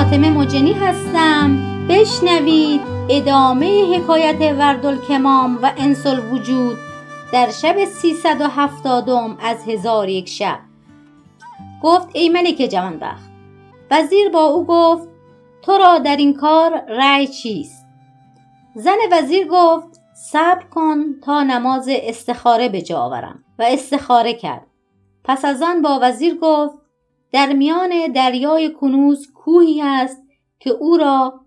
فاطمه مجنی هستم. بشنوید ادامه حکایت وردالکمام و انس وجود در شب سیصد و هفتادم از هزار یک شب. گفت ای ملک جوانبخت. وزیر با او گفت تو را در این کار رأی چیست؟ زن وزیر گفت صبر کن تا نماز استخاره به جا آورم. و استخاره کرد. پس از آن با وزیر گفت در میان دریای کنوز کوهی است که او را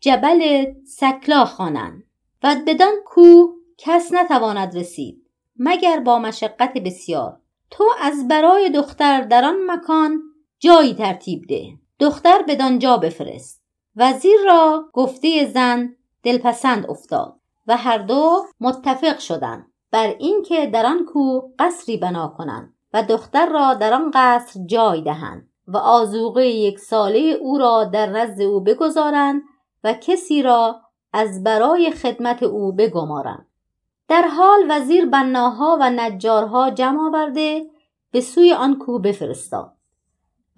جبل سکلا خوانند و بدان کوه کس نتواند رسید مگر با مشقت بسیار. تو از برای دختر در آن مکان جایی ترتیب ده. دختر بدانجا بفرست. وزیر را گفته زن دلپسند افتاد و هر دو متفق شدند. بر اینکه در آن کوه قصری بنا کنند و دختر را در آن قصر جای دهند. و آزوقه یک ساله او را در نزد او بگذارند و کسی را از برای خدمت او بگمارند. در حال وزیر بناها و نجارها جمع آورده به سوی آن کوه بفرستاد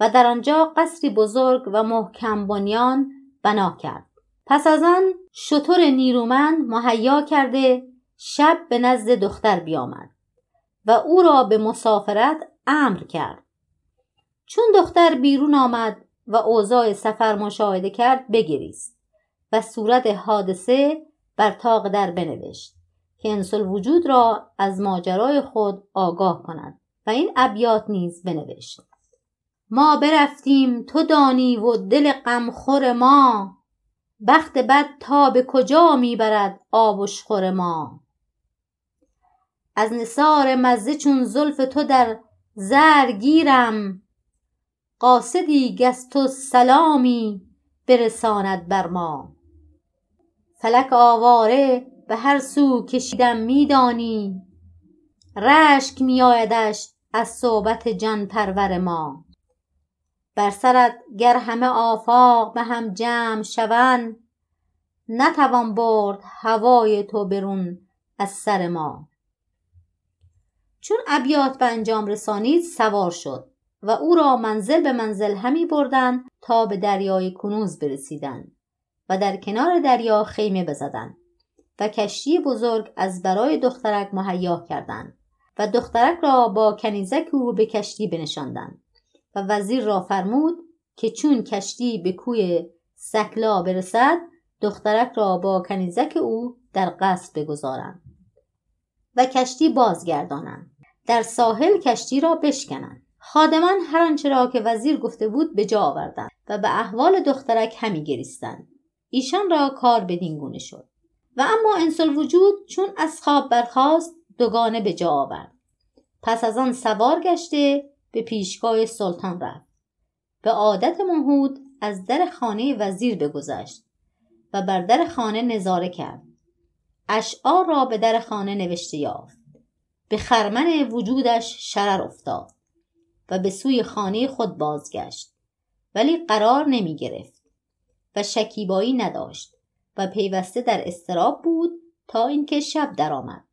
و در آنجا قصری بزرگ و محکم بنیان بنا کرد. پس از آن شطور نیرومند مهیا کرده شب به نزد دختر بیامد و او را به مسافرت امر کرد. چون دختر بیرون آمد و اوضاع سفر مشاهده کرد بگریست و صورت حادثه بر تاق در بنوشت که انسل وجود را از ماجرای خود آگاه کند و این ابیات نیز بنوشت. ما برفتیم تو دانی و دل غمخور ما. بخت بد تا به کجا می‌برد آبشخور ما؟ از نثار مزه چون زلف تو در زر گیرم. قاصدی گست و سلامی برساند بر ما. فلک آواره به هر سو کشیدم میدانی. رشک میآیدش از صحبت جان پرور ما. بر سرت گر همه آفاق به هم جمع شوند نتوان برد هوای تو برون از سر ما. چون ابیات به انجام رسانید سوار شد. و او را منزل به منزل همی بردند تا به دریای کنوز برسیدند و در کنار دریا خیمه بزدند و کشتی بزرگ از برای دخترک مهیا کردند و دخترک را با کنیزک او به کشتی بنشاندند و وزیر را فرمود که چون کشتی به کوی سکلا برسد دخترک را با کنیزک او در قصد بگذارند و کشتی بازگردانند. در ساحل کشتی را بشکنند. خادمان هر آنچه را که وزیر گفته بود به جا آوردند و به احوال دخترک همی گریستند. ایشان را کار بدین گونه شد. و اما انسل وجود چون از خواب برخاست دوگانه به جا آورد. پس از آن سوار گشته به پیشگاه سلطان رفت. به عادت مهود از در خانه وزیر بگذشت و بر در خانه نظاره کرد. اشعار را به در خانه نوشته یافت. به خرمن وجودش شرر افتاد. و به سوی خانه خود بازگشت. ولی قرار نمی گرفت و شکیبایی نداشت و پیوسته در استراب بود تا اینکه شب درآمد.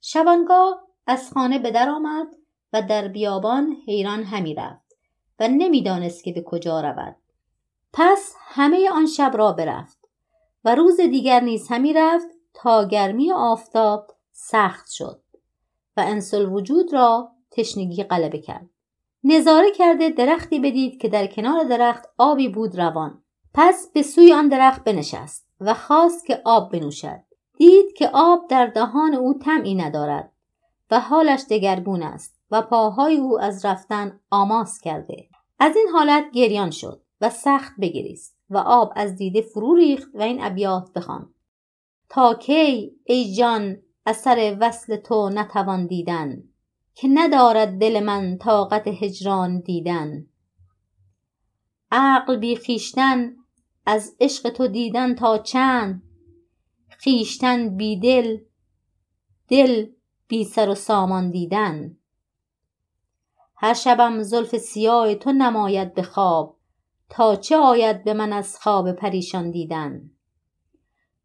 شبانگاه از خانه به در آمد و در بیابان حیران همی رفت و نمی‌دانست که به کجا رود. پس همه آن شب را برفت و روز دیگر نیز همی رفت تا گرمی آفتاب سخت شد و انسل وجود را تشنگی غلبه کرد. نظاره کرده درختی بدید که در کنار درخت آبی بود روان. پس به سوی آن درخت بنشست و خواست که آب بنوشد. دید که آب در دهان او طمعی ندارد و حالش دگرگون است و پاهای او از رفتن آماس کرده. از این حالت گریان شد و سخت بگریست و آب از دیده فرو ریخت و این ابیات بخوان تا کی ای جان اثر وصل تو نتوان دیدن؟ که ندارد دل من طاقت هجران دیدن. عقل بی خویشتن از عشق تو دیدن تا چند؟ خویشتن بی دل دل بی سر و سامان دیدن. هر شبم زلف سیاه تو نماید به خواب تا چه آید به من از خواب پریشان دیدن.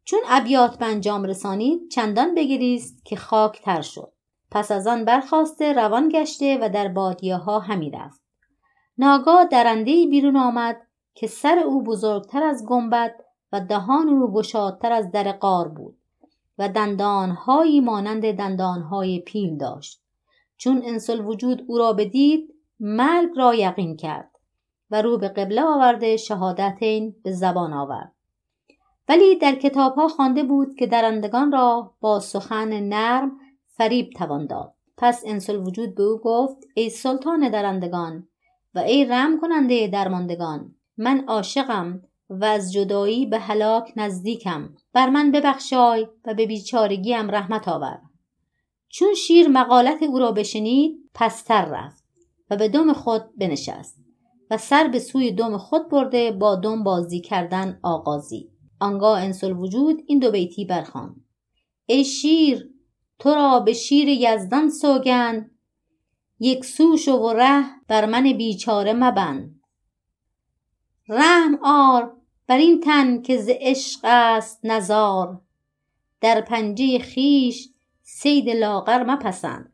چون ابیات به انجام رسانید چندان بگریست که خاک تر شد. پس از آن برخواسته روان گشته و در بادیه ها همی رفت. ناگاه درنده بیرون آمد که سر او بزرگتر از گنبد و دهان او گشادتر از در قار بود و دندانهایی مانند دندانهای پیل داشت. چون انسل وجود او را بدید مرگ را یقین کرد و رو به قبله آورده شهادتین به زبان آورد. ولی در کتابها خوانده بود که درندگان را با سخن نرم فریب توان داد. پس انسل وجود به او گفت ای سلطان درندگان و ای رم کننده درماندگان من عاشقم و از جدایی به هلاک نزدیکم. بر من ببخشای و به بیچارگیم رحمت آور. چون شیر مقالت او را بشنید پستر رفت و به دم خود بنشست و سر به سوی دم خود برده با دم بازی کردن آغازی آنگاه انسل وجود این دو بیتی برخان ای شیر تو را به شیر یزدان سوگند یک سوش و ره بر من بیچاره مبند. رحم آر بر این تن که ز عشق است نزار در پنجه خیش سید لاغر مپسند.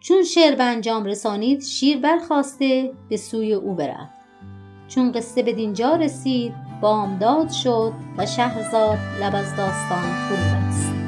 چون شعر به انجام رسانید شیر برخواسته به سوی او برفت. چون قصه به دینجا رسید بامداد شد و شهرزاد لب از داستان فرو بست.